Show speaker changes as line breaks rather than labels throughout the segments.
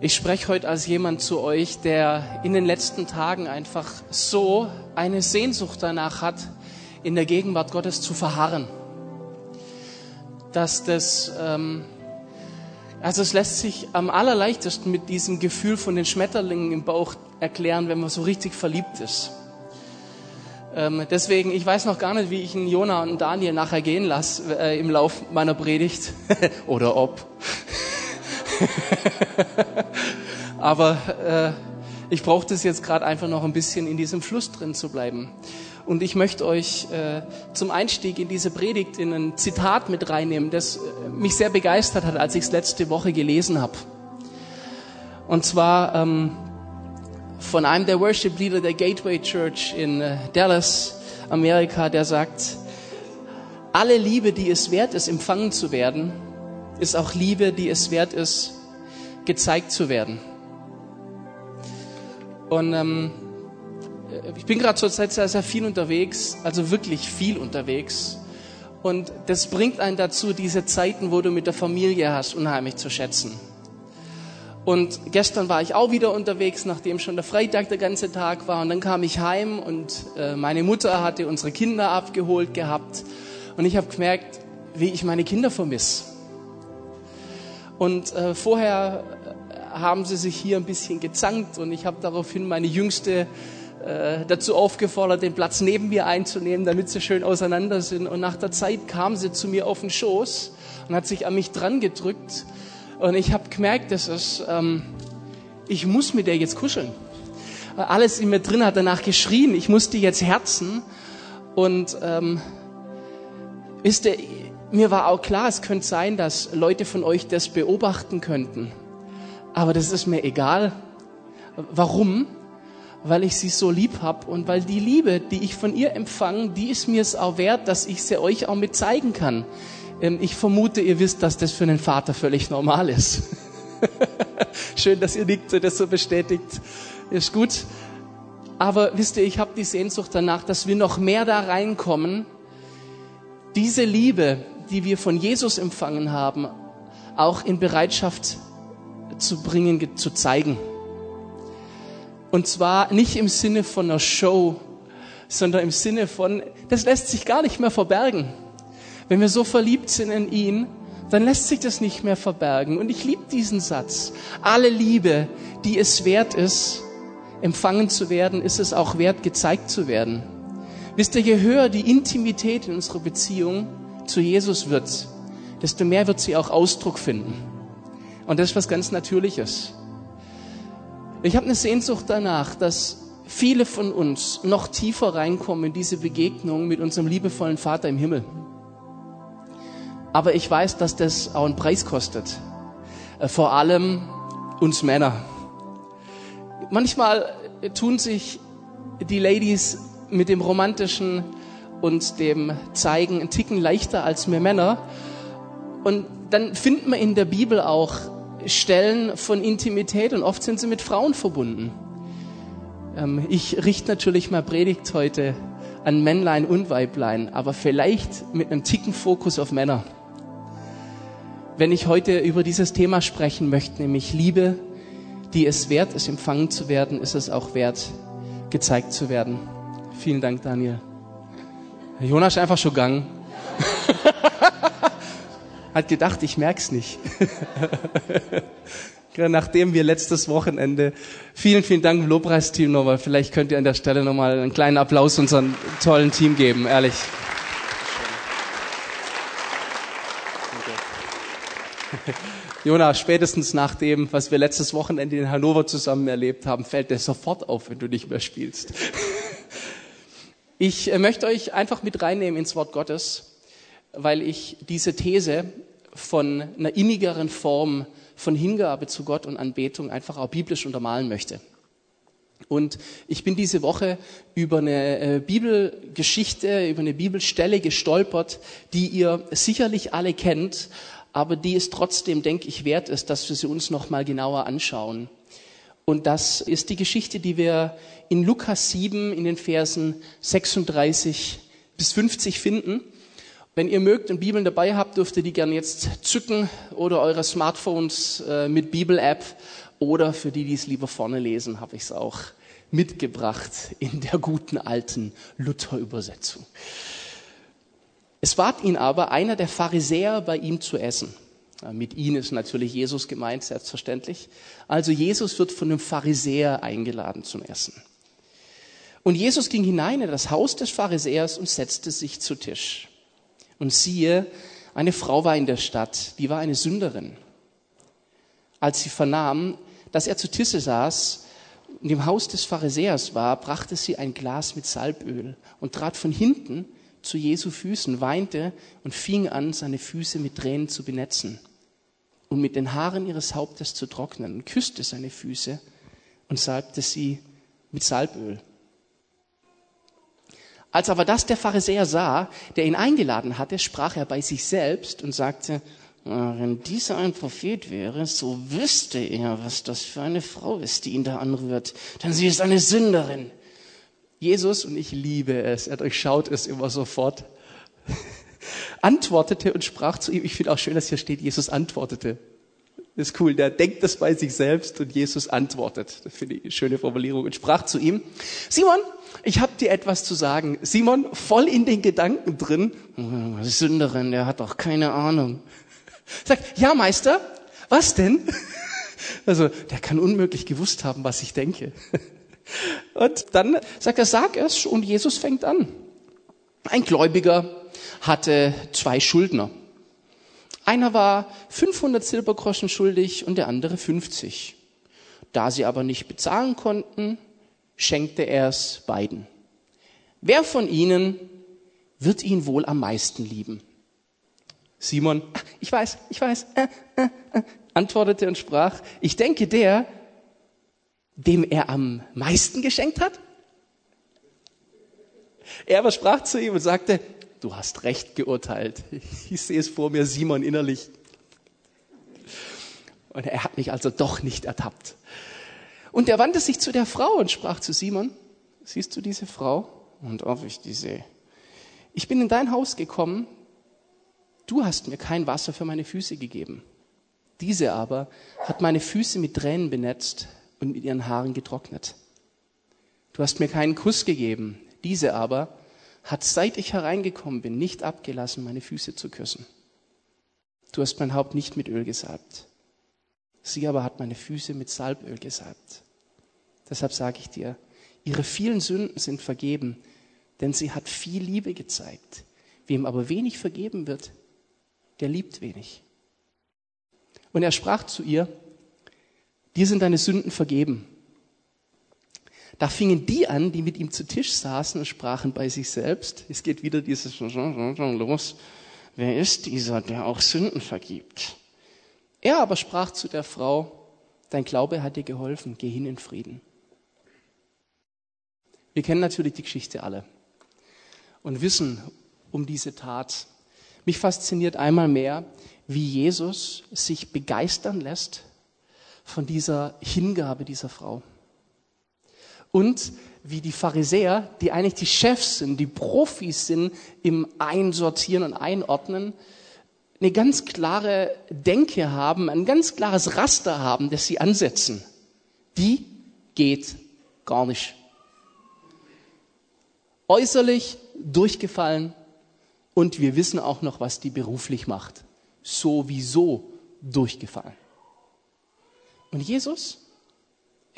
Ich spreche heute als jemand zu euch, der in den letzten Tagen einfach so eine Sehnsucht danach hat, in der Gegenwart Gottes zu verharren. Dass das, ähm, also es lässt sich am allerleichtesten mit diesem Gefühl von den Schmetterlingen im Bauch erklären, wenn man so richtig verliebt ist. Ähm, deswegen, ich weiß noch gar nicht, wie ich einen Jona und Daniel nachher gehen lasse äh, im Lauf meiner Predigt. Oder ob. Aber äh, ich brauche das jetzt gerade einfach noch ein bisschen in diesem Fluss drin zu bleiben. Und ich möchte euch äh, zum Einstieg in diese Predigt in ein Zitat mit reinnehmen, das äh, mich sehr begeistert hat, als ich es letzte Woche gelesen habe. Und zwar ähm, von einem der Worship Leader der Gateway Church in äh, Dallas, Amerika, der sagt, alle Liebe, die es wert ist, empfangen zu werden, ist auch Liebe, die es wert ist, gezeigt zu werden. Und ähm, ich bin gerade zurzeit sehr, sehr viel unterwegs, also wirklich viel unterwegs. Und das bringt einen dazu, diese Zeiten, wo du mit der Familie hast, unheimlich zu schätzen. Und gestern war ich auch wieder unterwegs, nachdem schon der Freitag der ganze Tag war. Und dann kam ich heim und äh, meine Mutter hatte unsere Kinder abgeholt gehabt. Und ich habe gemerkt, wie ich meine Kinder vermisse. Und äh, vorher haben sie sich hier ein bisschen gezankt und ich habe daraufhin meine Jüngste äh, dazu aufgefordert, den Platz neben mir einzunehmen, damit sie schön auseinander sind. Und nach der Zeit kam sie zu mir auf den Schoß und hat sich an mich dran gedrückt. Und ich habe gemerkt, dass es, ähm, ich muss mit der jetzt kuscheln. Alles in mir drin hat danach geschrien, ich muss die jetzt herzen. Und ähm, ist der, mir war auch klar, es könnte sein, dass Leute von euch das beobachten könnten. Aber das ist mir egal. Warum? Weil ich sie so lieb hab und weil die Liebe, die ich von ihr empfange, die ist mir es auch wert, dass ich sie euch auch mit zeigen kann. Ähm, ich vermute, ihr wisst, dass das für einen Vater völlig normal ist. Schön, dass ihr nickt und das so bestätigt. Ist gut. Aber wisst ihr, ich habe die Sehnsucht danach, dass wir noch mehr da reinkommen, diese Liebe, die wir von Jesus empfangen haben, auch in Bereitschaft zu bringen, zu zeigen. Und zwar nicht im Sinne von einer Show, sondern im Sinne von, das lässt sich gar nicht mehr verbergen. Wenn wir so verliebt sind in ihn, dann lässt sich das nicht mehr verbergen. Und ich liebe diesen Satz. Alle Liebe, die es wert ist, empfangen zu werden, ist es auch wert, gezeigt zu werden. Wisst ihr, je höher die Intimität in unserer Beziehung, zu Jesus wird, desto mehr wird sie auch Ausdruck finden. Und das ist was ganz Natürliches. Ich habe eine Sehnsucht danach, dass viele von uns noch tiefer reinkommen in diese Begegnung mit unserem liebevollen Vater im Himmel. Aber ich weiß, dass das auch einen Preis kostet. Äh, vor allem uns Männer. Manchmal tun sich die Ladies mit dem romantischen und dem Zeigen einen Ticken leichter als wir Männer. Und dann findet man in der Bibel auch Stellen von Intimität und oft sind sie mit Frauen verbunden. Ähm, ich richte natürlich mal Predigt heute an Männlein und Weiblein, aber vielleicht mit einem Ticken Fokus auf Männer. Wenn ich heute über dieses Thema sprechen möchte, nämlich Liebe, die es wert ist, empfangen zu werden, ist es auch wert, gezeigt zu werden. Vielen Dank, Daniel. Jonas ist einfach schon gegangen. Hat gedacht, ich merk's nicht. Nachdem wir letztes Wochenende, vielen, vielen Dank im Lobpreisteam nochmal, vielleicht könnt ihr an der Stelle nochmal einen kleinen Applaus unserem tollen Team geben, ehrlich. Jonas, spätestens nach dem, was wir letztes Wochenende in Hannover zusammen erlebt haben, fällt dir sofort auf, wenn du nicht mehr spielst. Ich äh, möchte euch einfach mit reinnehmen ins Wort Gottes, weil ich diese These von einer innigeren Form von Hingabe zu Gott und Anbetung einfach auch biblisch untermalen möchte. Und ich bin diese Woche über eine äh, Bibelgeschichte, über eine Bibelstelle gestolpert, die ihr sicherlich alle kennt, aber die es trotzdem, denke ich, wert ist, dass wir sie uns noch mal genauer anschauen. Und das ist die Geschichte, die wir in Lukas 7 in den Versen 36 bis 50 finden. Wenn ihr mögt und Bibeln dabei habt, dürft ihr die gerne jetzt zücken oder eure Smartphones äh, mit Bibel-App Oder für die, die es lieber vorne lesen, habe ich es auch mitgebracht in der guten alten Luther-Übersetzung. Es bat ihn aber einer der Pharisäer bei ihm zu essen. Mit ihnen ist natürlich Jesus gemeint, selbstverständlich. Also Jesus wird von einem Pharisäer eingeladen zum Essen. Und Jesus ging hinein in das Haus des Pharisäers und setzte sich zu Tisch. Und siehe, eine Frau war in der Stadt, die war eine Sünderin. Als sie vernahm, dass er zu Tische saß und im Haus des Pharisäers war, brachte sie ein Glas mit Salböl und trat von hinten zu Jesu Füßen, weinte und fing an, seine Füße mit Tränen zu benetzen und mit den Haaren ihres Hauptes zu trocknen und küsste seine Füße und salbte sie mit Salböl. Als aber das der Pharisäer sah, der ihn eingeladen hatte, sprach er bei sich selbst und sagte, wenn dieser ein Prophet wäre, so wüsste er, was das für eine Frau ist, die ihn da anrührt, denn sie ist eine Sünderin. Jesus, und ich liebe es, er durchschaut es immer sofort, antwortete und sprach zu ihm, ich finde auch schön, dass hier steht, Jesus antwortete. Das ist cool, der denkt das bei sich selbst und Jesus antwortet. Das finde ich eine schöne Formulierung und sprach zu ihm, Simon, ich habe dir etwas zu sagen. Simon, voll in den Gedanken drin, Sünderin, der hat doch keine Ahnung. Sagt, ja Meister, was denn? Also, der kann unmöglich gewusst haben, was ich denke. Und dann sagt er, sag es und Jesus fängt an. Ein Gläubiger hatte zwei Schuldner. Einer war 500 Silbergroschen schuldig und der andere 50. Da sie aber nicht bezahlen konnten, schenkte er es beiden. Wer von ihnen wird ihn wohl am meisten lieben? Simon, ich weiß, ich weiß, äh, äh, äh, antwortete und sprach, ich denke der, dem er am meisten geschenkt hat. Er aber sprach zu ihm und sagte, du hast recht geurteilt. Ich sehe es vor mir, Simon innerlich. Und er hat mich also doch nicht ertappt. Und er wandte sich zu der Frau und sprach zu Simon, siehst du diese Frau? Und ob ich die sehe. Ich bin in dein Haus gekommen, du hast mir kein Wasser für meine Füße gegeben. Diese aber hat meine Füße mit Tränen benetzt und mit ihren Haaren getrocknet. Du hast mir keinen Kuss gegeben. Diese aber hat, seit ich hereingekommen bin, nicht abgelassen, meine Füße zu küssen. Du hast mein Haupt nicht mit Öl gesalbt. Sie aber hat meine Füße mit Salböl gesalbt. Deshalb sage ich dir, ihre vielen Sünden sind vergeben, denn sie hat viel Liebe gezeigt. Wem aber wenig vergeben wird, der liebt wenig. Und er sprach zu ihr, dir sind deine Sünden vergeben. Da fingen die an, die mit ihm zu Tisch saßen und sprachen bei sich selbst. Es geht wieder dieses los. Wer ist dieser, der auch Sünden vergibt? Er aber sprach zu der Frau, dein Glaube hat dir geholfen, geh hin in Frieden. Wir kennen natürlich die Geschichte alle und wissen um diese Tat. Mich fasziniert einmal mehr, wie Jesus sich begeistern lässt von dieser Hingabe dieser Frau und wie die Pharisäer, die eigentlich die Chefs sind, die Profis sind im Einsortieren und Einordnen, eine ganz klare Denke haben, ein ganz klares Raster haben, das sie ansetzen. Die geht gar nicht. Äußerlich durchgefallen und wir wissen auch noch, was die beruflich macht. Sowieso durchgefallen. Und Jesus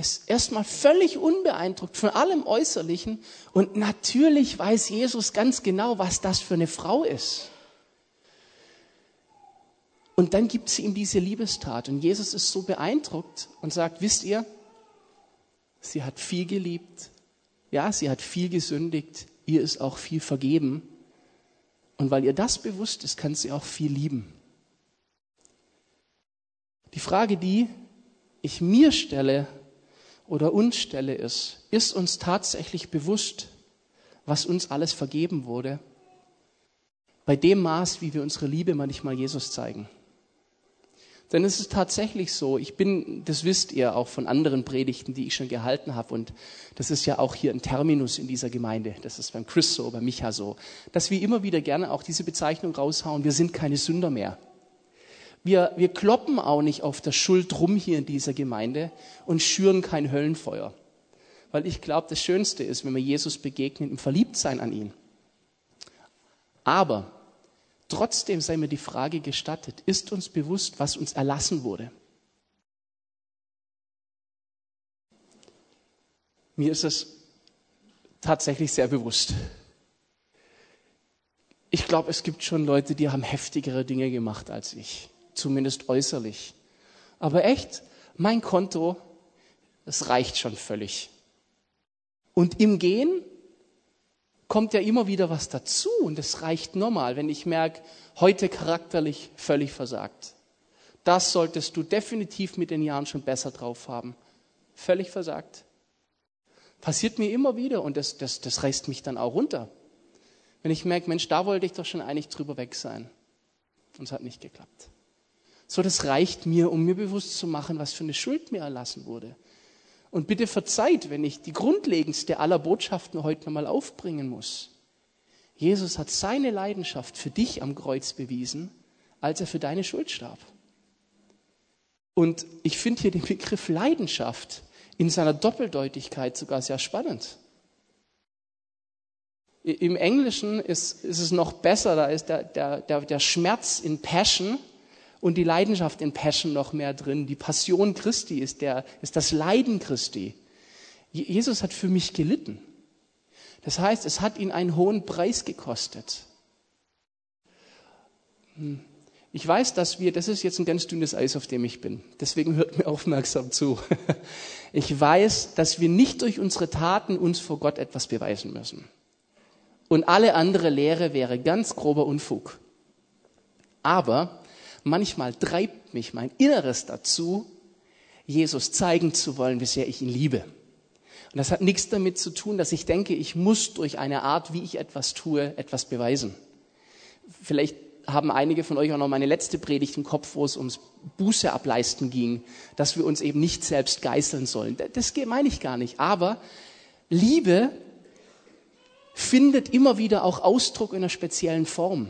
ist erstmal völlig unbeeindruckt von allem Äußerlichen. Und natürlich weiß Jesus ganz genau, was das für eine Frau ist. Und dann gibt sie ihm diese Liebestat. Und Jesus ist so beeindruckt und sagt, wisst ihr, sie hat viel geliebt, ja, sie hat viel gesündigt, ihr ist auch viel vergeben. Und weil ihr das bewusst ist, kann sie auch viel lieben. Die Frage, die ich mir stelle, oder uns stelle, ist, ist uns tatsächlich bewusst, was uns alles vergeben wurde, bei dem Maß, wie wir unsere Liebe manchmal Jesus zeigen. Denn es ist tatsächlich so, ich bin, das wisst ihr auch von anderen Predigten, die ich schon gehalten habe, und das ist ja auch hier ein Terminus in dieser Gemeinde, das ist beim Chris so, bei Micha so, dass wir immer wieder gerne auch diese Bezeichnung raushauen, wir sind keine Sünder mehr. Wir, wir kloppen auch nicht auf der Schuld rum hier in dieser Gemeinde und schüren kein Höllenfeuer. Weil ich glaube, das Schönste ist, wenn wir Jesus begegnen, im Verliebtsein an ihn. Aber trotzdem sei mir die Frage gestattet, ist uns bewusst, was uns erlassen wurde? Mir ist es tatsächlich sehr bewusst. Ich glaube, es gibt schon Leute, die haben heftigere Dinge gemacht als ich, zumindest äußerlich. Aber echt, mein Konto, das reicht schon völlig. Und im Gehen kommt ja immer wieder was dazu und es reicht normal, wenn ich merke, heute charakterlich völlig versagt. Das solltest du definitiv mit den Jahren schon besser drauf haben. Völlig versagt. Passiert mir immer wieder und das, das, das reißt mich dann auch runter. Wenn ich merke, Mensch, da wollte ich doch schon eigentlich drüber weg sein. Und es hat nicht geklappt. So, das reicht mir, um mir bewusst zu machen, was für eine Schuld mir erlassen wurde. Und bitte verzeiht, wenn ich die grundlegendste aller Botschaften heute nochmal aufbringen muss. Jesus hat seine Leidenschaft für dich am Kreuz bewiesen, als er für deine Schuld starb. Und ich finde hier den Begriff Leidenschaft in seiner Doppeldeutigkeit sogar sehr spannend. Im Englischen ist, ist es noch besser, da ist der, der, der, der Schmerz in Passion und die Leidenschaft in Passion noch mehr drin. Die Passion Christi ist, der, ist das Leiden Christi. Jesus hat für mich gelitten. Das heißt, es hat ihn einen hohen Preis gekostet. Hm. Ich weiß, dass wir, das ist jetzt ein ganz dünnes Eis, auf dem ich bin. Deswegen hört mir aufmerksam zu. Ich weiß, dass wir nicht durch unsere Taten uns vor Gott etwas beweisen müssen. Und alle andere Lehre wäre ganz grober Unfug. Aber manchmal treibt mich mein Inneres dazu, Jesus zeigen zu wollen, wie sehr ich ihn liebe. Und das hat nichts damit zu tun, dass ich denke, ich muss durch eine Art, wie ich etwas tue, etwas beweisen. Vielleicht haben einige von euch auch noch meine letzte Predigt im Kopf, wo es ums Buße ableisten ging, dass wir uns eben nicht selbst geißeln sollen. Das meine ich gar nicht. Aber Liebe findet immer wieder auch Ausdruck in einer speziellen Form.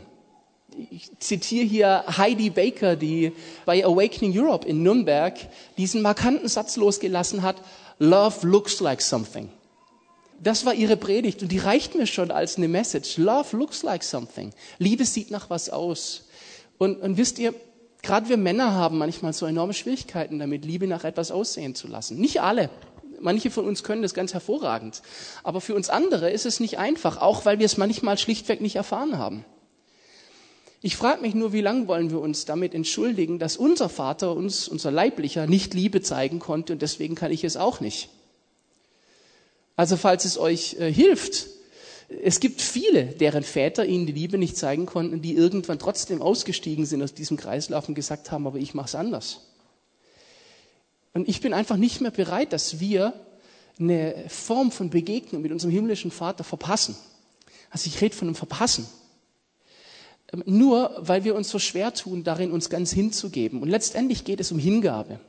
Ich zitiere hier Heidi Baker, die bei Awakening Europe in Nürnberg diesen markanten Satz losgelassen hat, Love looks like something. Das war ihre Predigt und die reicht mir schon als eine Message. Love looks like something. Liebe sieht nach was aus. Und, und wisst ihr, gerade wir Männer haben manchmal so enorme Schwierigkeiten damit, Liebe nach etwas aussehen zu lassen. Nicht alle. Manche von uns können das ganz hervorragend. Aber für uns andere ist es nicht einfach, auch weil wir es manchmal schlichtweg nicht erfahren haben. Ich frage mich nur, wie lange wollen wir uns damit entschuldigen, dass unser Vater uns, unser Leiblicher, nicht Liebe zeigen konnte und deswegen kann ich es auch nicht. Also falls es euch äh, hilft, es gibt viele, deren Väter ihnen die Liebe nicht zeigen konnten, die irgendwann trotzdem ausgestiegen sind aus diesem Kreislauf und gesagt haben, aber ich mache es anders. Und ich bin einfach nicht mehr bereit, dass wir eine Form von Begegnung mit unserem himmlischen Vater verpassen. Also ich rede von einem Verpassen. Nur weil wir uns so schwer tun, darin uns ganz hinzugeben. Und letztendlich geht es um Hingabe.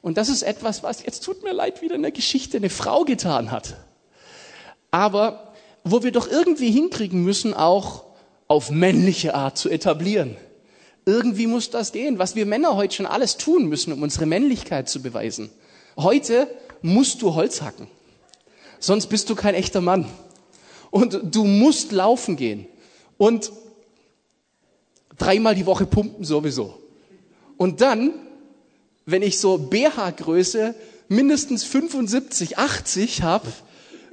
Und das ist etwas, was jetzt tut mir leid, wieder in der Geschichte eine Frau getan hat. Aber wo wir doch irgendwie hinkriegen müssen, auch auf männliche Art zu etablieren. Irgendwie muss das gehen, was wir Männer heute schon alles tun müssen, um unsere Männlichkeit zu beweisen. Heute musst du Holz hacken. Sonst bist du kein echter Mann. Und du musst laufen gehen. Und dreimal die Woche pumpen sowieso. Und dann wenn ich so BH-Größe mindestens 75, 80 habe,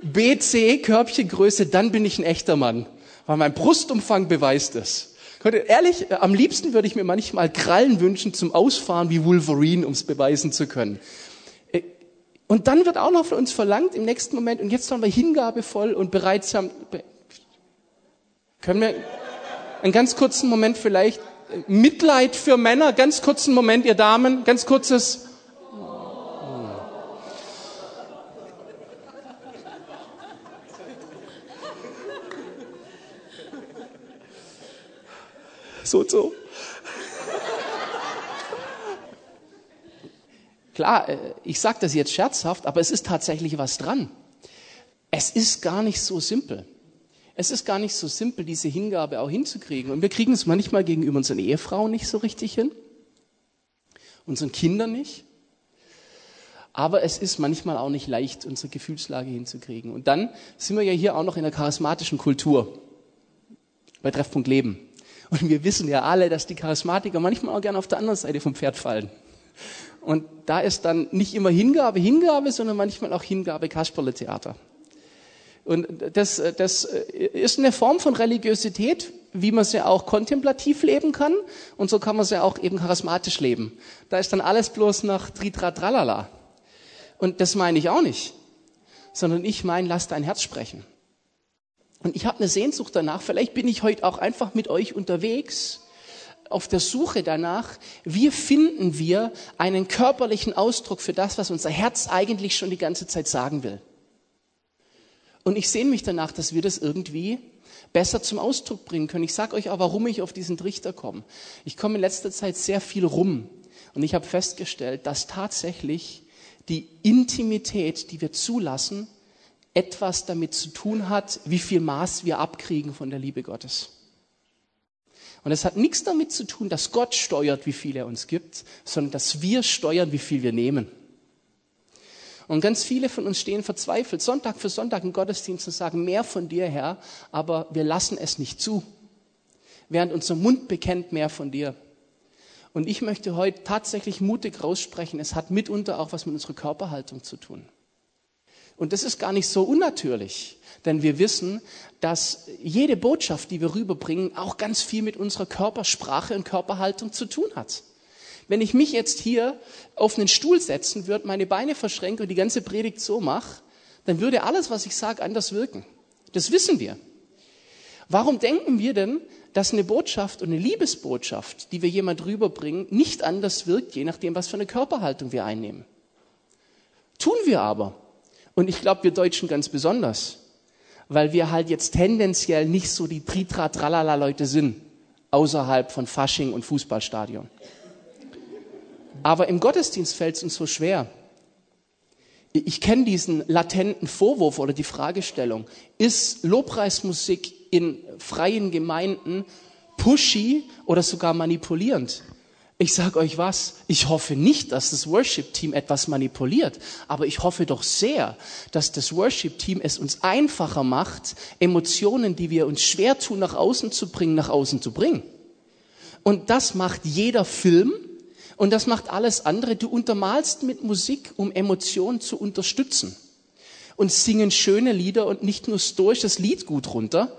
BC Körbchengröße, dann bin ich ein echter Mann. Weil mein Brustumfang beweist es. Ehrlich, am liebsten würde ich mir manchmal Krallen wünschen zum Ausfahren wie Wolverine, um es beweisen zu können. Äh, und dann wird auch noch von uns verlangt im nächsten Moment, und jetzt sollen wir hingabevoll und bereitsam. Können wir einen ganz kurzen Moment vielleicht Mitleid für Männer, ganz kurzen Moment, ihr Damen, ganz kurzes. So, so. Klar, äh, ich sage das jetzt scherzhaft, aber es ist tatsächlich was dran. Es ist gar nicht so simpel. Es ist gar nicht so simpel, diese Hingabe auch hinzukriegen. Und wir kriegen es manchmal gegenüber unseren Ehefrauen nicht so richtig hin. unseren Kindern nicht. Aber es ist manchmal auch nicht leicht, unsere Gefühlslage hinzukriegen. Und dann sind wir ja hier auch noch in der charismatischen Kultur bei Treffpunkt Leben. Und wir wissen ja alle, dass die Charismatiker manchmal auch gerne auf der anderen Seite vom Pferd fallen. Und da ist dann nicht immer Hingabe, Hingabe, sondern manchmal auch Hingabe Kasperle-Theater. Und das, das ist eine Form von Religiosität, wie man sie auch kontemplativ leben kann. Und so kann man sie auch eben charismatisch leben. Da ist dann alles bloß nach Tritra Tralala. Und das meine ich auch nicht. Sondern ich meine, lass dein Herz sprechen. Und ich habe eine Sehnsucht danach. Vielleicht bin ich heute auch einfach mit euch unterwegs auf der Suche danach, wie finden wir einen körperlichen Ausdruck für das, was unser Herz eigentlich schon die ganze Zeit sagen will. Und ich sehne mich danach, dass wir das irgendwie besser zum Ausdruck bringen können. Ich sage euch auch, warum ich auf diesen Trichter komme. Ich komme in letzter Zeit sehr viel rum und ich habe festgestellt, dass tatsächlich die Intimität, die wir zulassen, etwas damit zu tun hat, wie viel Maß wir abkriegen von der Liebe Gottes. Und es hat nichts damit zu tun, dass Gott steuert, wie viel er uns gibt, sondern dass wir steuern, wie viel wir nehmen. Und ganz viele von uns stehen verzweifelt Sonntag für Sonntag im Gottesdienst und sagen, mehr von dir, Herr, aber wir lassen es nicht zu. Während unser Mund bekennt mehr von dir. Und ich möchte heute tatsächlich mutig raussprechen, es hat mitunter auch was mit unserer Körperhaltung zu tun. Und das ist gar nicht so unnatürlich, denn wir wissen, dass jede Botschaft, die wir rüberbringen, auch ganz viel mit unserer Körpersprache und Körperhaltung zu tun hat. Wenn ich mich jetzt hier auf einen Stuhl setzen würde, meine Beine verschränke und die ganze Predigt so mache, dann würde alles, was ich sage, anders wirken. Das wissen wir. Warum denken wir denn, dass eine Botschaft und eine Liebesbotschaft, die wir jemand rüberbringen, nicht anders wirkt, je nachdem, was für eine Körperhaltung wir einnehmen? Tun wir aber. Und ich glaube, wir Deutschen ganz besonders, weil wir halt jetzt tendenziell nicht so die Tritra-Tralala-Leute sind, außerhalb von Fasching und Fußballstadion. Aber im Gottesdienst fällt es uns so schwer. Ich kenne diesen latenten Vorwurf oder die Fragestellung, ist Lobpreismusik in freien Gemeinden pushy oder sogar manipulierend? Ich sage euch was, ich hoffe nicht, dass das Worship-Team etwas manipuliert, aber ich hoffe doch sehr, dass das Worship-Team es uns einfacher macht, Emotionen, die wir uns schwer tun, nach außen zu bringen, nach außen zu bringen. Und das macht jeder Film und das macht alles andere. Du untermalst mit Musik, um Emotionen zu unterstützen. Und singen schöne Lieder und nicht nur stoisch das Lied gut runter,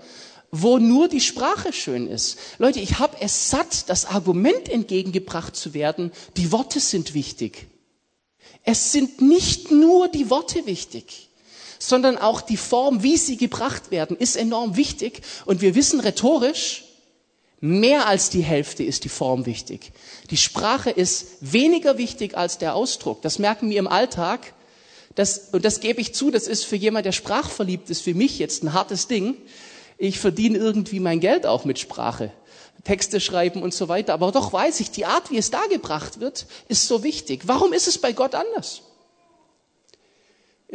wo nur die Sprache schön ist. Leute, ich habe es satt, das Argument entgegengebracht zu werden, die Worte sind wichtig. Es sind nicht nur die Worte wichtig, sondern auch die Form, wie sie gebracht werden, ist enorm wichtig. Und wir wissen rhetorisch, mehr als die Hälfte ist die Form wichtig. Die Sprache ist weniger wichtig als der Ausdruck. Das merken wir im Alltag. Das, und das gebe ich zu, das ist für jemand, der sprachverliebt ist, für mich jetzt ein hartes Ding ich verdiene irgendwie mein Geld auch mit Sprache. Texte schreiben und so weiter. Aber doch weiß ich, die Art, wie es dargebracht wird, ist so wichtig. Warum ist es bei Gott anders?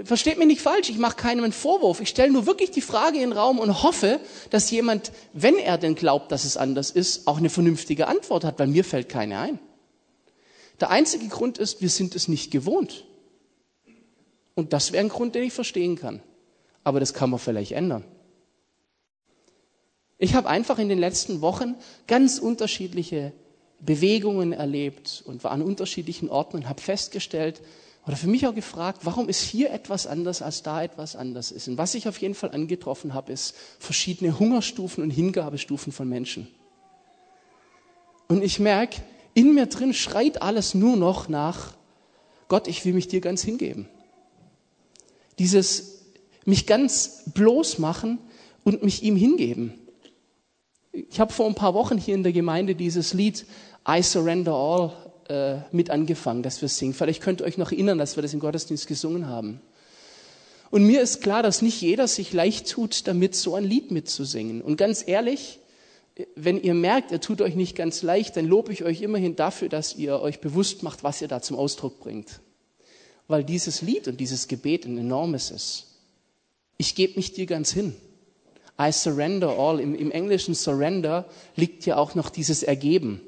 Versteht mich nicht falsch, ich mache keinem einen Vorwurf. Ich stelle nur wirklich die Frage in den Raum und hoffe, dass jemand, wenn er denn glaubt, dass es anders ist, auch eine vernünftige Antwort hat, weil mir fällt keine ein. Der einzige Grund ist, wir sind es nicht gewohnt. Und das wäre ein Grund, den ich verstehen kann. Aber das kann man vielleicht ändern. Ich habe einfach in den letzten Wochen ganz unterschiedliche Bewegungen erlebt und war an unterschiedlichen Orten und habe festgestellt oder für mich auch gefragt, warum ist hier etwas anders, als da etwas anders ist. Und was ich auf jeden Fall angetroffen habe, ist verschiedene Hungerstufen und Hingabestufen von Menschen. Und ich merke, in mir drin schreit alles nur noch nach, Gott, ich will mich dir ganz hingeben. Dieses mich ganz bloß machen und mich ihm hingeben. Ich habe vor ein paar Wochen hier in der Gemeinde dieses Lied I Surrender All äh, mit angefangen, dass wir singen. Vielleicht könnt ihr euch noch erinnern, dass wir das im Gottesdienst gesungen haben. Und mir ist klar, dass nicht jeder sich leicht tut, damit so ein Lied mitzusingen. Und ganz ehrlich, wenn ihr merkt, ihr tut euch nicht ganz leicht, dann lobe ich euch immerhin dafür, dass ihr euch bewusst macht, was ihr da zum Ausdruck bringt. Weil dieses Lied und dieses Gebet ein enormes ist. Ich gebe mich dir ganz hin. I surrender all. Im, Im, Englischen surrender liegt ja auch noch dieses Ergeben.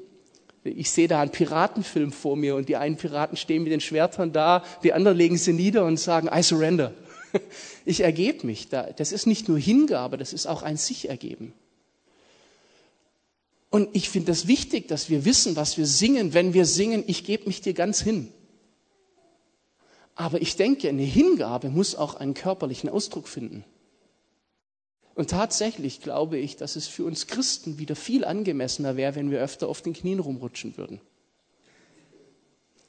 Ich sehe da einen Piratenfilm vor mir und die einen Piraten stehen mit den Schwertern da, die anderen legen sie nieder und sagen, I surrender. Ich ergebe mich. Das ist nicht nur Hingabe, das ist auch ein sich ergeben. Und ich finde es das wichtig, dass wir wissen, was wir singen, wenn wir singen, ich gebe mich dir ganz hin. Aber ich denke, eine Hingabe muss auch einen körperlichen Ausdruck finden. Und tatsächlich glaube ich, dass es für uns Christen wieder viel angemessener wäre, wenn wir öfter auf den Knien rumrutschen würden.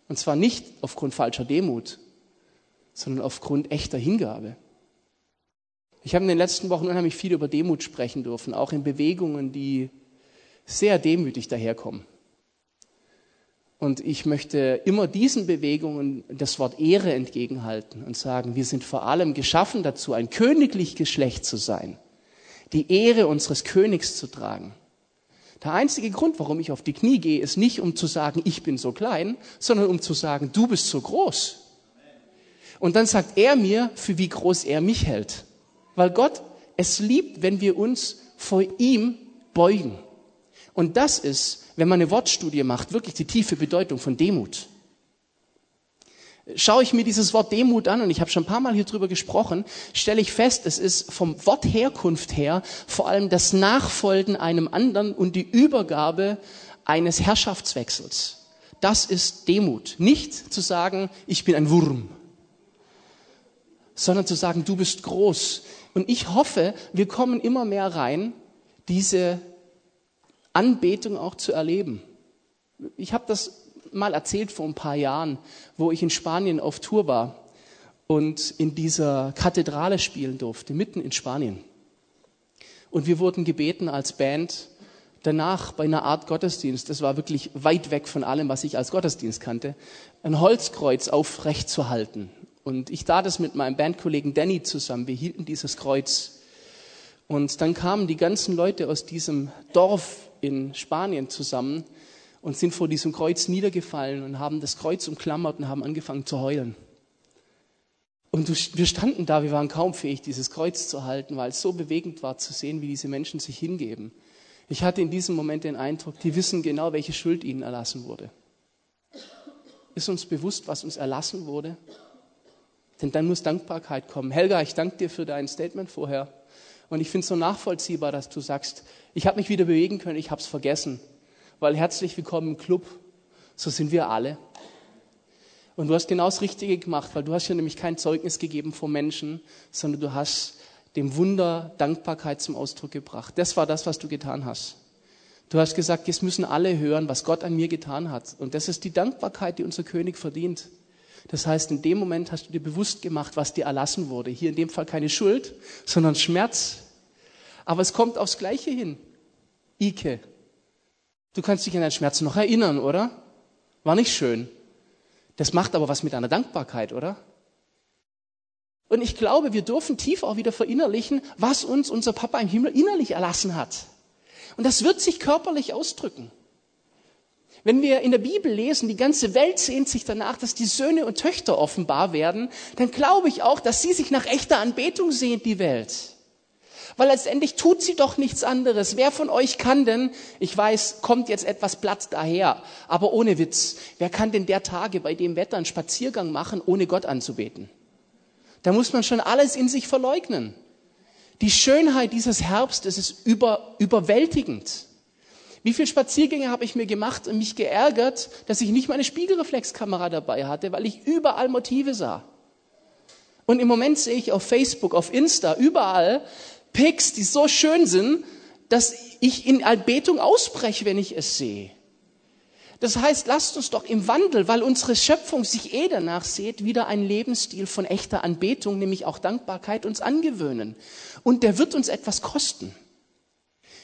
Und zwar nicht aufgrund falscher Demut, sondern aufgrund echter Hingabe. Ich habe in den letzten Wochen unheimlich viel über Demut sprechen dürfen, auch in Bewegungen, die sehr demütig daherkommen. Und ich möchte immer diesen Bewegungen das Wort Ehre entgegenhalten und sagen, wir sind vor allem geschaffen dazu, ein königlich Geschlecht zu sein, die Ehre unseres Königs zu tragen. Der einzige Grund, warum ich auf die Knie gehe, ist nicht, um zu sagen, ich bin so klein, sondern um zu sagen, du bist so groß. Und dann sagt er mir, für wie groß er mich hält. Weil Gott es liebt, wenn wir uns vor ihm beugen. Und das ist, wenn man eine Wortstudie macht, wirklich die tiefe Bedeutung von Demut. Schaue ich mir dieses Wort Demut an, und ich habe schon ein paar Mal hier drüber gesprochen, stelle ich fest, es ist vom Wort Herkunft her vor allem das Nachfolgen einem anderen und die Übergabe eines Herrschaftswechsels. Das ist Demut. Nicht zu sagen, ich bin ein Wurm, sondern zu sagen, du bist groß. Und ich hoffe, wir kommen immer mehr rein, diese Anbetung auch zu erleben. Ich habe das mal erzählt vor ein paar Jahren, wo ich in Spanien auf Tour war und in dieser Kathedrale spielen durfte, mitten in Spanien. Und wir wurden gebeten als Band, danach bei einer Art Gottesdienst, das war wirklich weit weg von allem, was ich als Gottesdienst kannte, ein Holzkreuz aufrecht zu halten. Und ich tat es mit meinem Bandkollegen Danny zusammen. Wir hielten dieses Kreuz. Und dann kamen die ganzen Leute aus diesem Dorf in Spanien zusammen und sind vor diesem Kreuz niedergefallen und haben das Kreuz umklammert und haben angefangen zu heulen. Und wir standen da, wir waren kaum fähig, dieses Kreuz zu halten, weil es so bewegend war zu sehen, wie diese Menschen sich hingeben. Ich hatte in diesem Moment den Eindruck, die wissen genau, welche Schuld ihnen erlassen wurde. Ist uns bewusst, was uns erlassen wurde? Denn dann muss Dankbarkeit kommen. Helga, ich danke dir für dein Statement vorher. Und ich finde es so nachvollziehbar, dass du sagst, ich habe mich wieder bewegen können, ich habe es vergessen. Weil herzlich willkommen im Club, so sind wir alle. Und du hast genau das Richtige gemacht, weil du hast ja nämlich kein Zeugnis gegeben vor Menschen, sondern du hast dem Wunder Dankbarkeit zum Ausdruck gebracht. Das war das, was du getan hast. Du hast gesagt, jetzt müssen alle hören, was Gott an mir getan hat. Und das ist die Dankbarkeit, die unser König verdient. Das heißt, in dem Moment hast du dir bewusst gemacht, was dir erlassen wurde. Hier in dem Fall keine Schuld, sondern Schmerz. Aber es kommt aufs Gleiche hin. Ike, du kannst dich an deinen Schmerz noch erinnern, oder? War nicht schön. Das macht aber was mit deiner Dankbarkeit, oder? Und ich glaube, wir dürfen tief auch wieder verinnerlichen, was uns unser Papa im Himmel innerlich erlassen hat. Und das wird sich körperlich ausdrücken. Wenn wir in der Bibel lesen, die ganze Welt sehnt sich danach, dass die Söhne und Töchter offenbar werden, dann glaube ich auch, dass sie sich nach echter Anbetung sehnt, die Welt. Weil letztendlich tut sie doch nichts anderes. Wer von euch kann denn, ich weiß, kommt jetzt etwas platt daher, aber ohne Witz, wer kann denn der Tage bei dem Wetter einen Spaziergang machen, ohne Gott anzubeten? Da muss man schon alles in sich verleugnen. Die Schönheit dieses Herbstes ist über, überwältigend. Wie viele Spaziergänge habe ich mir gemacht und mich geärgert, dass ich nicht meine Spiegelreflexkamera dabei hatte, weil ich überall Motive sah. Und im Moment sehe ich auf Facebook, auf Insta, überall Pics, die so schön sind, dass ich in Anbetung ausbreche, wenn ich es sehe. Das heißt, lasst uns doch im Wandel, weil unsere Schöpfung sich eh danach sieht, wieder einen Lebensstil von echter Anbetung, nämlich auch Dankbarkeit, uns angewöhnen. Und der wird uns etwas kosten.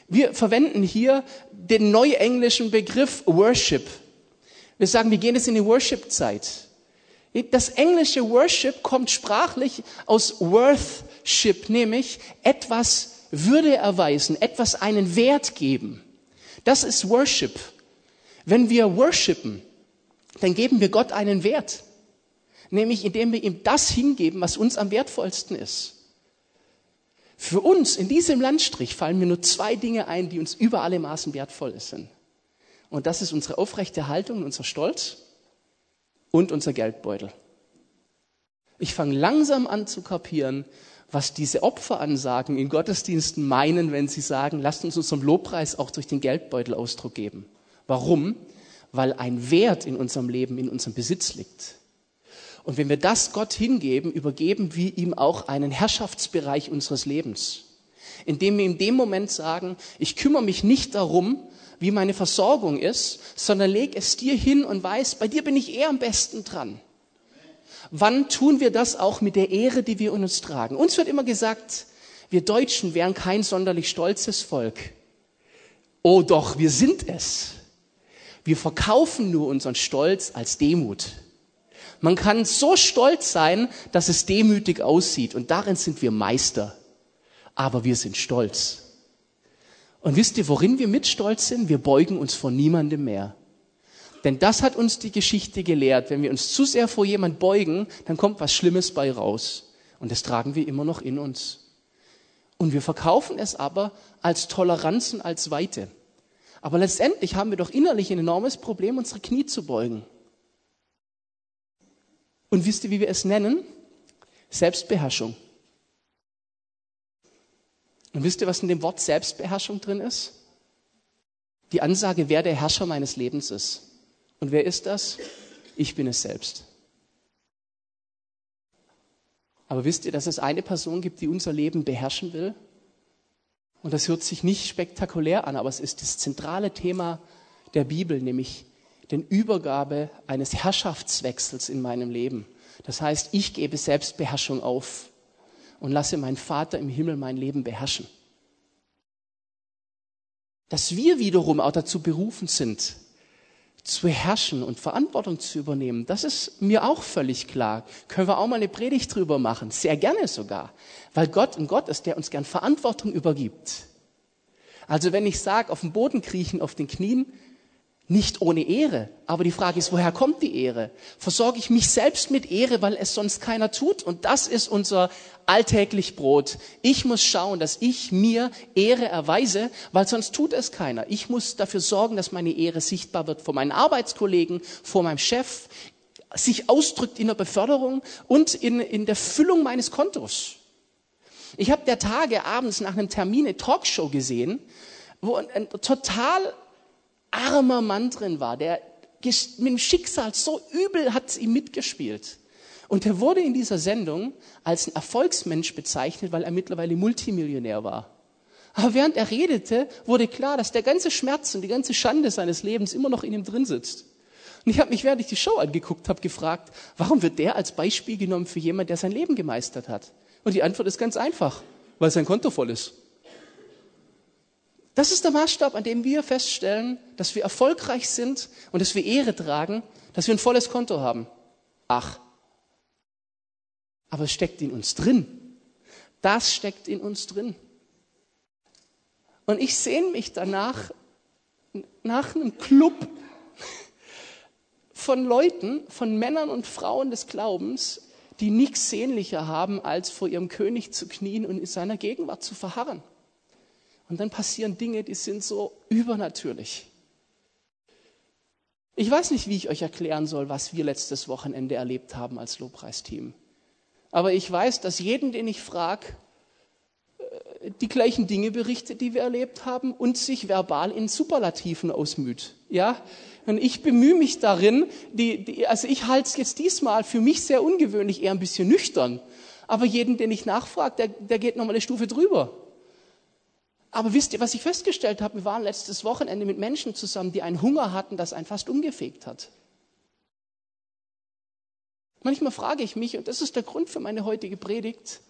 Wir verwenden hier den neuenglischen Begriff Worship. Wir sagen, wir gehen jetzt in die Worship-Zeit. Das englische Worship kommt sprachlich aus Worthship, nämlich etwas Würde erweisen, etwas einen Wert geben. Das ist Worship. Wenn wir worshipen, dann geben wir Gott einen Wert, nämlich indem wir ihm das hingeben, was uns am wertvollsten ist. Für uns in diesem Landstrich fallen mir nur zwei Dinge ein, die uns über alle Maßen wertvoll sind. Und das ist unsere aufrechte Haltung, unser Stolz und unser Geldbeutel. Ich fange langsam an zu kapieren, was diese Opferansagen in Gottesdiensten meinen, wenn sie sagen, lasst uns unserem Lobpreis auch durch den Geldbeutel Ausdruck geben. Warum? Weil ein Wert in unserem Leben, in unserem Besitz liegt. Und wenn wir das Gott hingeben, übergeben wir ihm auch einen Herrschaftsbereich unseres Lebens. Indem wir in dem Moment sagen, ich kümmere mich nicht darum, wie meine Versorgung ist, sondern leg es dir hin und weiß, bei dir bin ich eher am besten dran. Wann tun wir das auch mit der Ehre, die wir in uns tragen? Uns wird immer gesagt, wir Deutschen wären kein sonderlich stolzes Volk. Oh doch, wir sind es. Wir verkaufen nur unseren Stolz als Demut. Man kann so stolz sein, dass es demütig aussieht und darin sind wir Meister. Aber wir sind stolz. Und wisst ihr, worin wir mit stolz sind? Wir beugen uns vor niemandem mehr. Denn das hat uns die Geschichte gelehrt. Wenn wir uns zu sehr vor jemand beugen, dann kommt was Schlimmes bei raus. Und das tragen wir immer noch in uns. Und wir verkaufen es aber als Toleranz und als Weite. Aber letztendlich haben wir doch innerlich ein enormes Problem, unsere Knie zu beugen. Und wisst ihr, wie wir es nennen? Selbstbeherrschung. Und wisst ihr, was in dem Wort Selbstbeherrschung drin ist? Die Ansage, wer der Herrscher meines Lebens ist. Und wer ist das? Ich bin es selbst. Aber wisst ihr, dass es eine Person gibt, die unser Leben beherrschen will? Und das hört sich nicht spektakulär an, aber es ist das zentrale Thema der Bibel, nämlich den Übergabe eines Herrschaftswechsels in meinem Leben. Das heißt, ich gebe Selbstbeherrschung auf und lasse meinen Vater im Himmel mein Leben beherrschen. Dass wir wiederum auch dazu berufen sind, zu herrschen und Verantwortung zu übernehmen, das ist mir auch völlig klar. Können wir auch mal eine Predigt drüber machen, sehr gerne sogar, weil Gott ein Gott ist, der uns gern Verantwortung übergibt. Also wenn ich sage, auf dem Boden kriechen, auf den Knien, nicht ohne Ehre. Aber die Frage ist, woher kommt die Ehre? Versorge ich mich selbst mit Ehre, weil es sonst keiner tut? Und das ist unser alltäglich Brot. Ich muss schauen, dass ich mir Ehre erweise, weil sonst tut es keiner. Ich muss dafür sorgen, dass meine Ehre sichtbar wird vor meinen Arbeitskollegen, vor meinem Chef, sich ausdrückt in der Beförderung und in, in der Füllung meines Kontos. Ich habe der Tage abends nach einem Termin eine Talkshow gesehen, wo ein, ein total armer Mann drin war, der mit dem Schicksal so übel hat ihm mitgespielt. Und er wurde in dieser Sendung als ein Erfolgsmensch bezeichnet, weil er mittlerweile Multimillionär war. Aber während er redete, wurde klar, dass der ganze Schmerz und die ganze Schande seines Lebens immer noch in ihm drin sitzt. Und ich habe mich, während ich die Show angeguckt habe, gefragt, warum wird der als Beispiel genommen für jemand, der sein Leben gemeistert hat? Und die Antwort ist ganz einfach, weil sein Konto voll ist. Das ist der Maßstab, an dem wir feststellen, dass wir erfolgreich sind und dass wir Ehre tragen, dass wir ein volles Konto haben. Ach, aber es steckt in uns drin. Das steckt in uns drin. Und ich sehne mich danach nach einem Club von Leuten, von Männern und Frauen des Glaubens, die nichts sehnlicher haben, als vor ihrem König zu knien und in seiner Gegenwart zu verharren. Und dann passieren Dinge, die sind so übernatürlich. Ich weiß nicht, wie ich euch erklären soll, was wir letztes Wochenende erlebt haben als Lobpreisteam. Aber ich weiß, dass jeden, den ich frage, äh, die gleichen Dinge berichtet, die wir erlebt haben und sich verbal in Superlativen ausmüht. Ja? Und ich bemühe mich darin, die, die, also ich halte es jetzt diesmal für mich sehr ungewöhnlich, eher ein bisschen nüchtern. Aber jeden, den ich nachfrage, der, der geht nochmal eine Stufe drüber. Aber wisst ihr, was ich festgestellt habe? Wir waren letztes Wochenende mit Menschen zusammen, die einen Hunger hatten, das einen fast umgefegt hat. Manchmal frage ich mich, und das ist der Grund für meine heutige Predigt,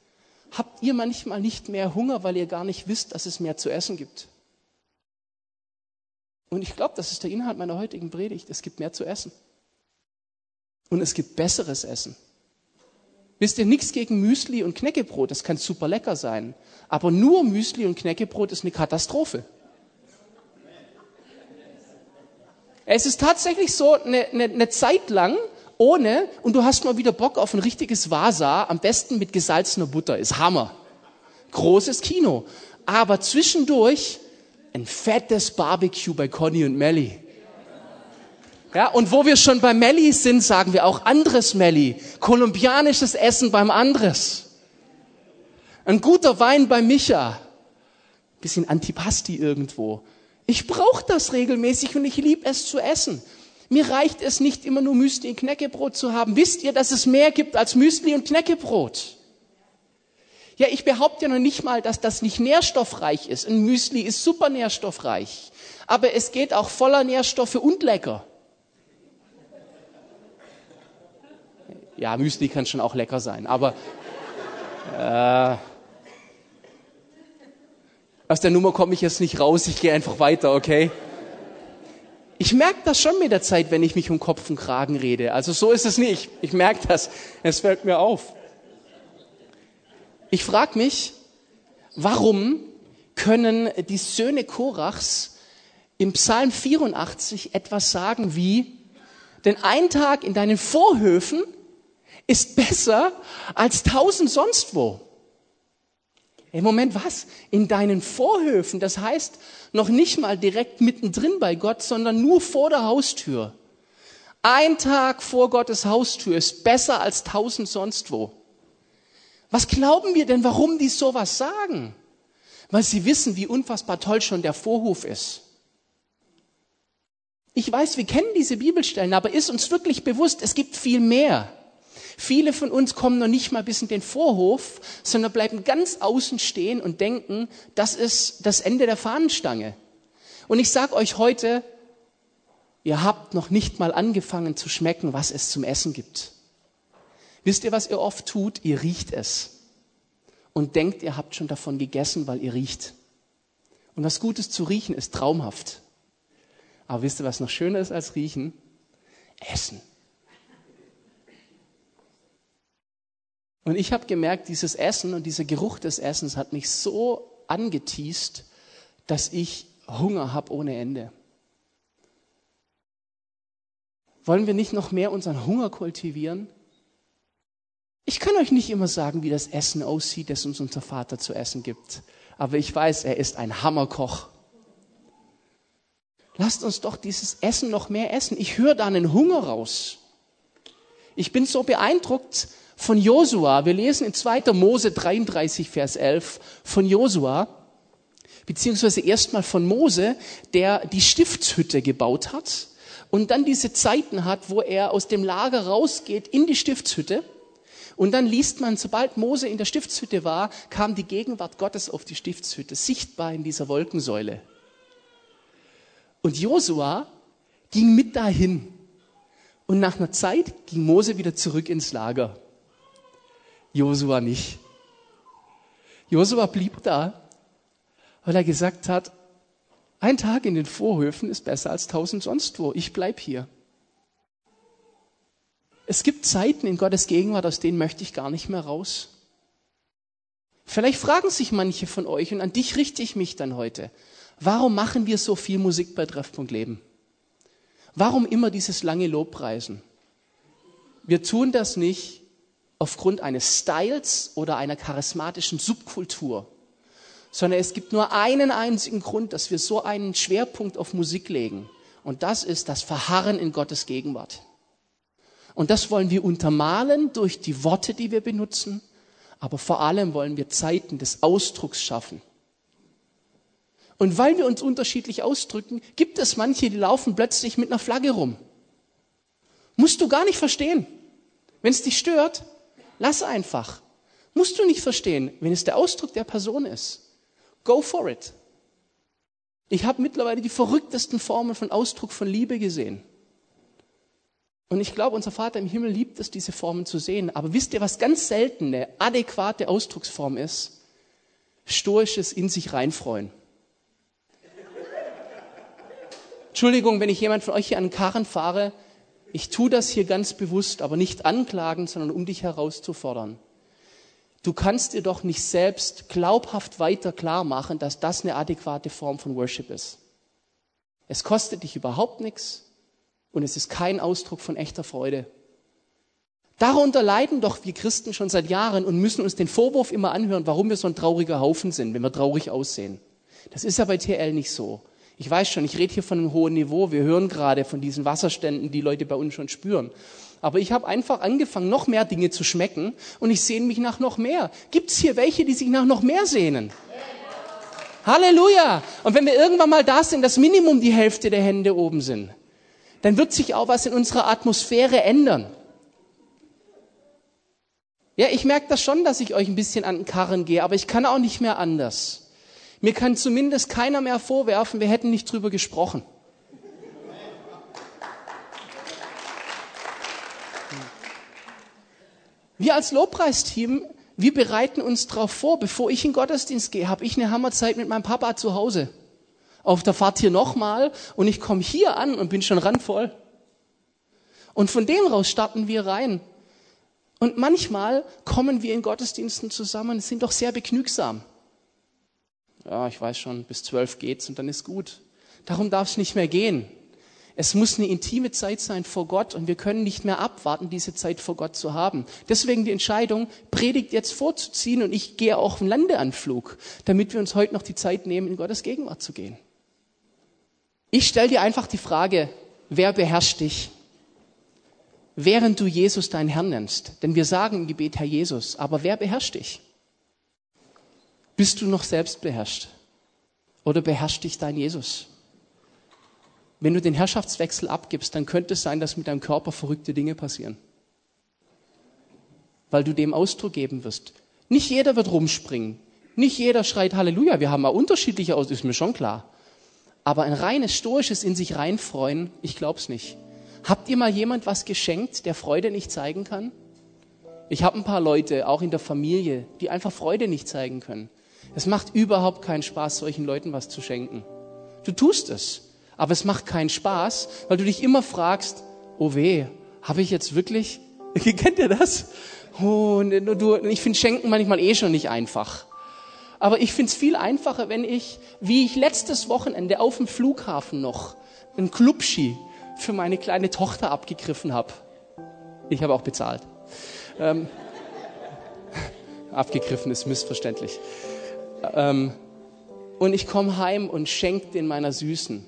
habt ihr manchmal nicht mehr Hunger, weil ihr gar nicht wisst, dass es mehr zu essen gibt? Und ich glaube, das ist der Inhalt meiner heutigen Predigt. Es gibt mehr zu essen. Und es gibt besseres Essen. Wisst ihr, nichts gegen Müsli und Knäckebrot, das kann super lecker sein. Aber nur Müsli und Knäckebrot ist eine Katastrophe. Es ist tatsächlich so, eine, eine, eine Zeit lang ohne und du hast mal wieder Bock auf ein richtiges Vasa, am besten mit gesalzener Butter, ist Hammer. Großes Kino. Aber zwischendurch ein fettes Barbecue bei Conny und Melly. Ja, und wo wir schon bei Melli sind, sagen wir auch anderes Melli. Kolumbianisches Essen beim Andres. Ein guter Wein bei Micha. Bisschen Antipasti irgendwo. Ich brauche das regelmäßig und ich liebe es zu essen. Mir reicht es nicht immer nur Müsli und Knäckebrot zu haben. Wisst ihr, dass es mehr gibt als Müsli und Knäckebrot? Ja, ich behaupte ja noch nicht mal, dass das nicht nährstoffreich ist. Ein Müsli ist super nährstoffreich. Aber es geht auch voller Nährstoffe und lecker. Ja, Müsli kann schon auch lecker sein, aber äh, aus der Nummer komme ich jetzt nicht raus, ich gehe einfach weiter, okay? Ich merke das schon mit der Zeit, wenn ich mich um Kopf und Kragen rede. Also so ist es nicht. Ich merke das. Es fällt mir auf. Ich frage mich, warum können die Söhne Korachs im Psalm 84 etwas sagen wie, denn ein Tag in deinen Vorhöfen ist besser als tausend sonst wo. Im Moment was? In deinen Vorhöfen, das heißt noch nicht mal direkt mittendrin bei Gott, sondern nur vor der Haustür. Ein Tag vor Gottes Haustür ist besser als tausend sonst wo. Was glauben wir denn, warum die sowas sagen? Weil sie wissen, wie unfassbar toll schon der Vorhof ist. Ich weiß, wir kennen diese Bibelstellen, aber ist uns wirklich bewusst, es gibt viel mehr. Viele von uns kommen noch nicht mal bis in den Vorhof, sondern bleiben ganz außen stehen und denken, das ist das Ende der Fahnenstange. Und ich sage euch heute, ihr habt noch nicht mal angefangen zu schmecken, was es zum Essen gibt. Wisst ihr, was ihr oft tut? Ihr riecht es und denkt, ihr habt schon davon gegessen, weil ihr riecht. Und was Gutes zu riechen ist traumhaft. Aber wisst ihr, was noch schöner ist als riechen? Essen. Und ich habe gemerkt, dieses Essen und dieser Geruch des Essens hat mich so angeteased, dass ich Hunger habe ohne Ende. Wollen wir nicht noch mehr unseren Hunger kultivieren? Ich kann euch nicht immer sagen, wie das Essen aussieht, das uns unser Vater zu essen gibt. Aber ich weiß, er ist ein Hammerkoch. Lasst uns doch dieses Essen noch mehr essen. Ich höre da einen Hunger raus. Ich bin so beeindruckt, von Josua. Wir lesen in 2. Mose 33, Vers 11 von Josua, beziehungsweise erstmal von Mose, der die Stiftshütte gebaut hat und dann diese Zeiten hat, wo er aus dem Lager rausgeht in die Stiftshütte. Und dann liest man, sobald Mose in der Stiftshütte war, kam die Gegenwart Gottes auf die Stiftshütte, sichtbar in dieser Wolkensäule. Und Josua ging mit dahin. Und nach einer Zeit ging Mose wieder zurück ins Lager. Josua nicht. Josua blieb da, weil er gesagt hat, ein Tag in den Vorhöfen ist besser als tausend sonst wo. Ich bleib hier. Es gibt Zeiten in Gottes Gegenwart, aus denen möchte ich gar nicht mehr raus. Vielleicht fragen sich manche von euch, und an dich richte ich mich dann heute, warum machen wir so viel Musik bei Treffpunkt Leben? Warum immer dieses lange Lobpreisen? Wir tun das nicht, aufgrund eines Styles oder einer charismatischen Subkultur, sondern es gibt nur einen einzigen Grund, dass wir so einen Schwerpunkt auf Musik legen. Und das ist das Verharren in Gottes Gegenwart. Und das wollen wir untermalen durch die Worte, die wir benutzen, aber vor allem wollen wir Zeiten des Ausdrucks schaffen. Und weil wir uns unterschiedlich ausdrücken, gibt es manche, die laufen plötzlich mit einer Flagge rum. Musst du gar nicht verstehen. Wenn es dich stört, Lass einfach. Musst du nicht verstehen, wenn es der Ausdruck der Person ist. Go for it. Ich habe mittlerweile die verrücktesten Formen von Ausdruck von Liebe gesehen. Und ich glaube, unser Vater im Himmel liebt es, diese Formen zu sehen. Aber wisst ihr, was ganz selten eine adäquate Ausdrucksform ist? Stoisches in sich reinfreuen. Entschuldigung, wenn ich jemand von euch hier an den Karren fahre, ich tue das hier ganz bewusst, aber nicht anklagen, sondern um dich herauszufordern. Du kannst dir doch nicht selbst glaubhaft weiter klar machen, dass das eine adäquate Form von Worship ist. Es kostet dich überhaupt nichts und es ist kein Ausdruck von echter Freude. Darunter leiden doch wir Christen schon seit Jahren und müssen uns den Vorwurf immer anhören, warum wir so ein trauriger Haufen sind, wenn wir traurig aussehen. Das ist ja bei TL nicht so. Ich weiß schon, ich rede hier von einem hohen Niveau. Wir hören gerade von diesen Wasserständen, die Leute bei uns schon spüren. Aber ich habe einfach angefangen, noch mehr Dinge zu schmecken und ich sehne mich nach noch mehr. Gibt es hier welche, die sich nach noch mehr sehnen? Halleluja! Und wenn wir irgendwann mal da sind, das Minimum die Hälfte der Hände oben sind, dann wird sich auch was in unserer Atmosphäre ändern. Ja, ich merke das schon, dass ich euch ein bisschen an den Karren gehe, aber ich kann auch nicht mehr anders. Mir kann zumindest keiner mehr vorwerfen, wir hätten nicht drüber gesprochen. Wir als Lobpreisteam, wir bereiten uns darauf vor, bevor ich in den Gottesdienst gehe, habe ich eine Hammerzeit mit meinem Papa zu Hause. Auf der Fahrt hier nochmal und ich komme hier an und bin schon randvoll. Und von dem raus starten wir rein. Und manchmal kommen wir in Gottesdiensten zusammen, sind doch sehr begnügsam. Ja, ich weiß schon, bis zwölf geht's und dann ist gut. Darum darf es nicht mehr gehen. Es muss eine intime Zeit sein vor Gott und wir können nicht mehr abwarten, diese Zeit vor Gott zu haben. Deswegen die Entscheidung, Predigt jetzt vorzuziehen und ich gehe auch den Landeanflug, damit wir uns heute noch die Zeit nehmen, in Gottes Gegenwart zu gehen. Ich stelle dir einfach die Frage, wer beherrscht dich? Während du Jesus deinen Herrn nennst. Denn wir sagen im Gebet Herr Jesus, aber wer beherrscht dich? Bist du noch selbst beherrscht? Oder beherrscht dich dein Jesus? Wenn du den Herrschaftswechsel abgibst, dann könnte es sein, dass mit deinem Körper verrückte Dinge passieren. Weil du dem Ausdruck geben wirst. Nicht jeder wird rumspringen. Nicht jeder schreit Halleluja. Wir haben mal unterschiedliche aus, ist mir schon klar. Aber ein reines stoisches in sich reinfreuen, ich glaub's nicht. Habt ihr mal jemand was geschenkt, der Freude nicht zeigen kann? Ich habe ein paar Leute, auch in der Familie, die einfach Freude nicht zeigen können. Es macht überhaupt keinen Spaß, solchen Leuten was zu schenken. Du tust es. Aber es macht keinen Spaß, weil du dich immer fragst, oh weh, habe ich jetzt wirklich, kennt ihr das? Oh, du, ich finde Schenken manchmal eh schon nicht einfach. Aber ich finde es viel einfacher, wenn ich, wie ich letztes Wochenende auf dem Flughafen noch, einen Clubski für meine kleine Tochter abgegriffen habe. Ich habe auch bezahlt. Ähm, abgegriffen ist missverständlich. Ähm, und ich komme heim und schenke den meiner Süßen.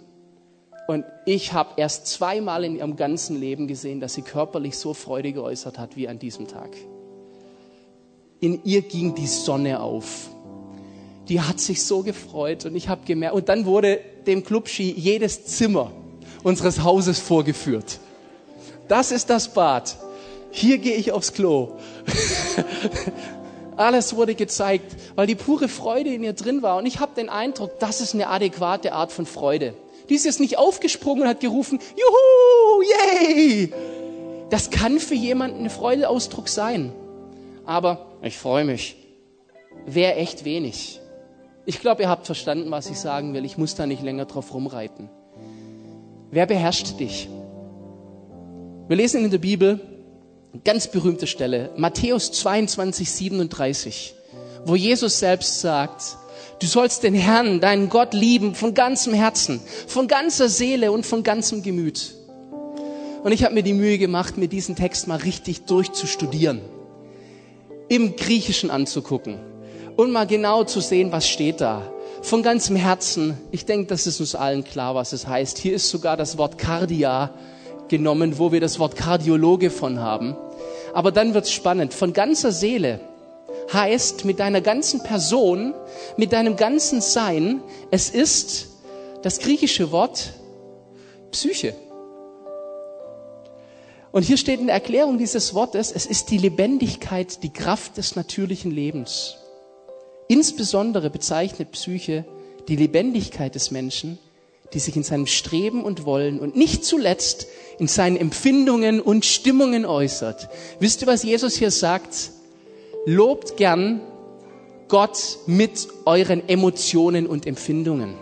Und ich habe erst zweimal in ihrem ganzen Leben gesehen, dass sie körperlich so Freude geäußert hat wie an diesem Tag. In ihr ging die Sonne auf. Die hat sich so gefreut und ich habe gemerkt, und dann wurde dem Clubski jedes Zimmer unseres Hauses vorgeführt. Das ist das Bad. Hier gehe ich aufs Klo. Alles wurde gezeigt, weil die pure Freude in ihr drin war. Und ich habe den Eindruck, das ist eine adäquate Art von Freude. Die ist jetzt nicht aufgesprungen und hat gerufen, juhu, yay. Das kann für jemanden ein Freudeausdruck sein. Aber ich freue mich. Wäre echt wenig. Ich glaube, ihr habt verstanden, was ich sagen will. Ich muss da nicht länger drauf rumreiten. Wer beherrscht dich? Wir lesen in der Bibel ganz berühmte Stelle, Matthäus 22, 37, wo Jesus selbst sagt, Du sollst den Herrn, deinen Gott lieben von ganzem Herzen, von ganzer Seele und von ganzem Gemüt. Und ich habe mir die Mühe gemacht, mir diesen Text mal richtig durchzustudieren, im Griechischen anzugucken und mal genau zu sehen, was steht da. Von ganzem Herzen, ich denke, das ist uns allen klar, was es heißt. Hier ist sogar das Wort Cardia genommen, wo wir das Wort Kardiologe von haben. Aber dann wird's spannend. Von ganzer Seele heißt mit deiner ganzen Person, mit deinem ganzen Sein, es ist das griechische Wort Psyche. Und hier steht in der Erklärung dieses Wortes, es ist die Lebendigkeit, die Kraft des natürlichen Lebens. Insbesondere bezeichnet Psyche die Lebendigkeit des Menschen, die sich in seinem Streben und Wollen und nicht zuletzt in seinen Empfindungen und Stimmungen äußert. Wisst ihr, was Jesus hier sagt? Lobt gern Gott mit euren Emotionen und Empfindungen.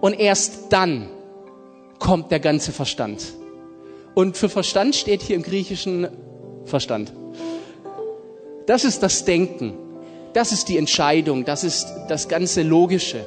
Und erst dann kommt der ganze Verstand. Und für Verstand steht hier im Griechischen Verstand. Das ist das Denken. Das ist die Entscheidung. Das ist das ganze Logische.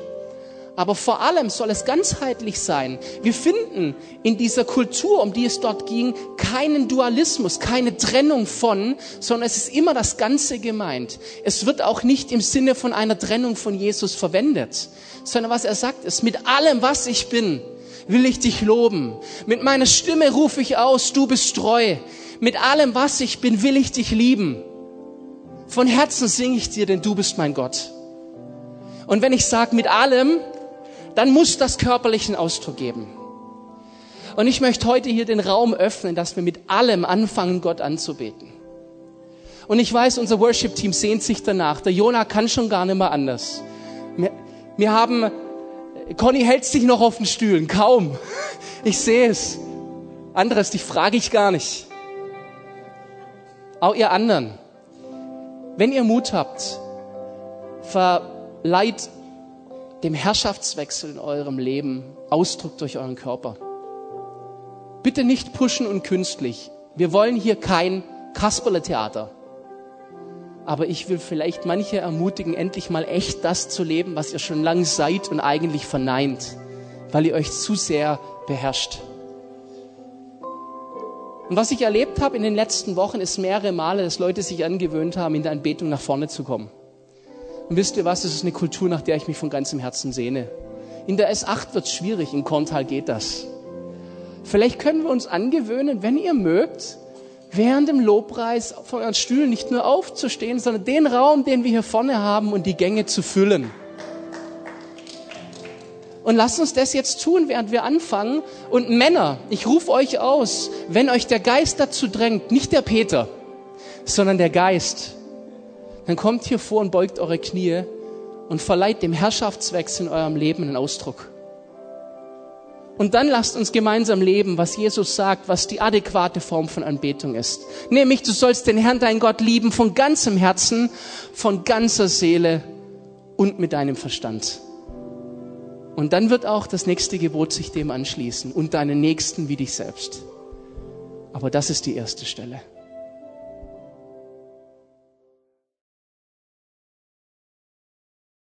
Aber vor allem soll es ganzheitlich sein. Wir finden in dieser Kultur, um die es dort ging, keinen Dualismus, keine Trennung von, sondern es ist immer das Ganze gemeint. Es wird auch nicht im Sinne von einer Trennung von Jesus verwendet, sondern was er sagt ist, mit allem, was ich bin, will ich dich loben. Mit meiner Stimme rufe ich aus, du bist treu. Mit allem, was ich bin, will ich dich lieben. Von Herzen singe ich dir, denn du bist mein Gott. Und wenn ich sage mit allem, dann muss das körperlichen Ausdruck geben. Und ich möchte heute hier den Raum öffnen, dass wir mit allem anfangen, Gott anzubeten. Und ich weiß, unser Worship-Team sehnt sich danach. Der Jonah kann schon gar nicht mehr anders. Wir, wir haben, Conny hält sich noch auf den Stühlen, kaum. Ich sehe es. Anderes, dich frage ich gar nicht. Auch ihr anderen, wenn ihr Mut habt, verleiht dem Herrschaftswechsel in eurem Leben Ausdruck durch euren Körper. Bitte nicht pushen und künstlich. Wir wollen hier kein Kasperle-Theater. Aber ich will vielleicht manche ermutigen, endlich mal echt das zu leben, was ihr schon lange seid und eigentlich verneint, weil ihr euch zu sehr beherrscht. Und was ich erlebt habe in den letzten Wochen, ist mehrere Male, dass Leute sich angewöhnt haben, in der Anbetung nach vorne zu kommen. Und wisst ihr was, das ist eine Kultur, nach der ich mich von ganzem Herzen sehne. In der S8 wird es schwierig, in Korntal geht das. Vielleicht können wir uns angewöhnen, wenn ihr mögt, während dem Lobpreis von euren Stühlen nicht nur aufzustehen, sondern den Raum, den wir hier vorne haben und die Gänge zu füllen. Und lasst uns das jetzt tun, während wir anfangen. Und Männer, ich rufe euch aus, wenn euch der Geist dazu drängt, nicht der Peter, sondern der Geist, dann kommt hier vor und beugt eure Knie und verleiht dem Herrschaftswechsel in eurem Leben einen Ausdruck. Und dann lasst uns gemeinsam leben, was Jesus sagt, was die adäquate Form von Anbetung ist. Nämlich, du sollst den Herrn, dein Gott, lieben von ganzem Herzen, von ganzer Seele und mit deinem Verstand. Und dann wird auch das nächste Gebot sich dem anschließen und deinen Nächsten wie dich selbst. Aber das ist die erste Stelle.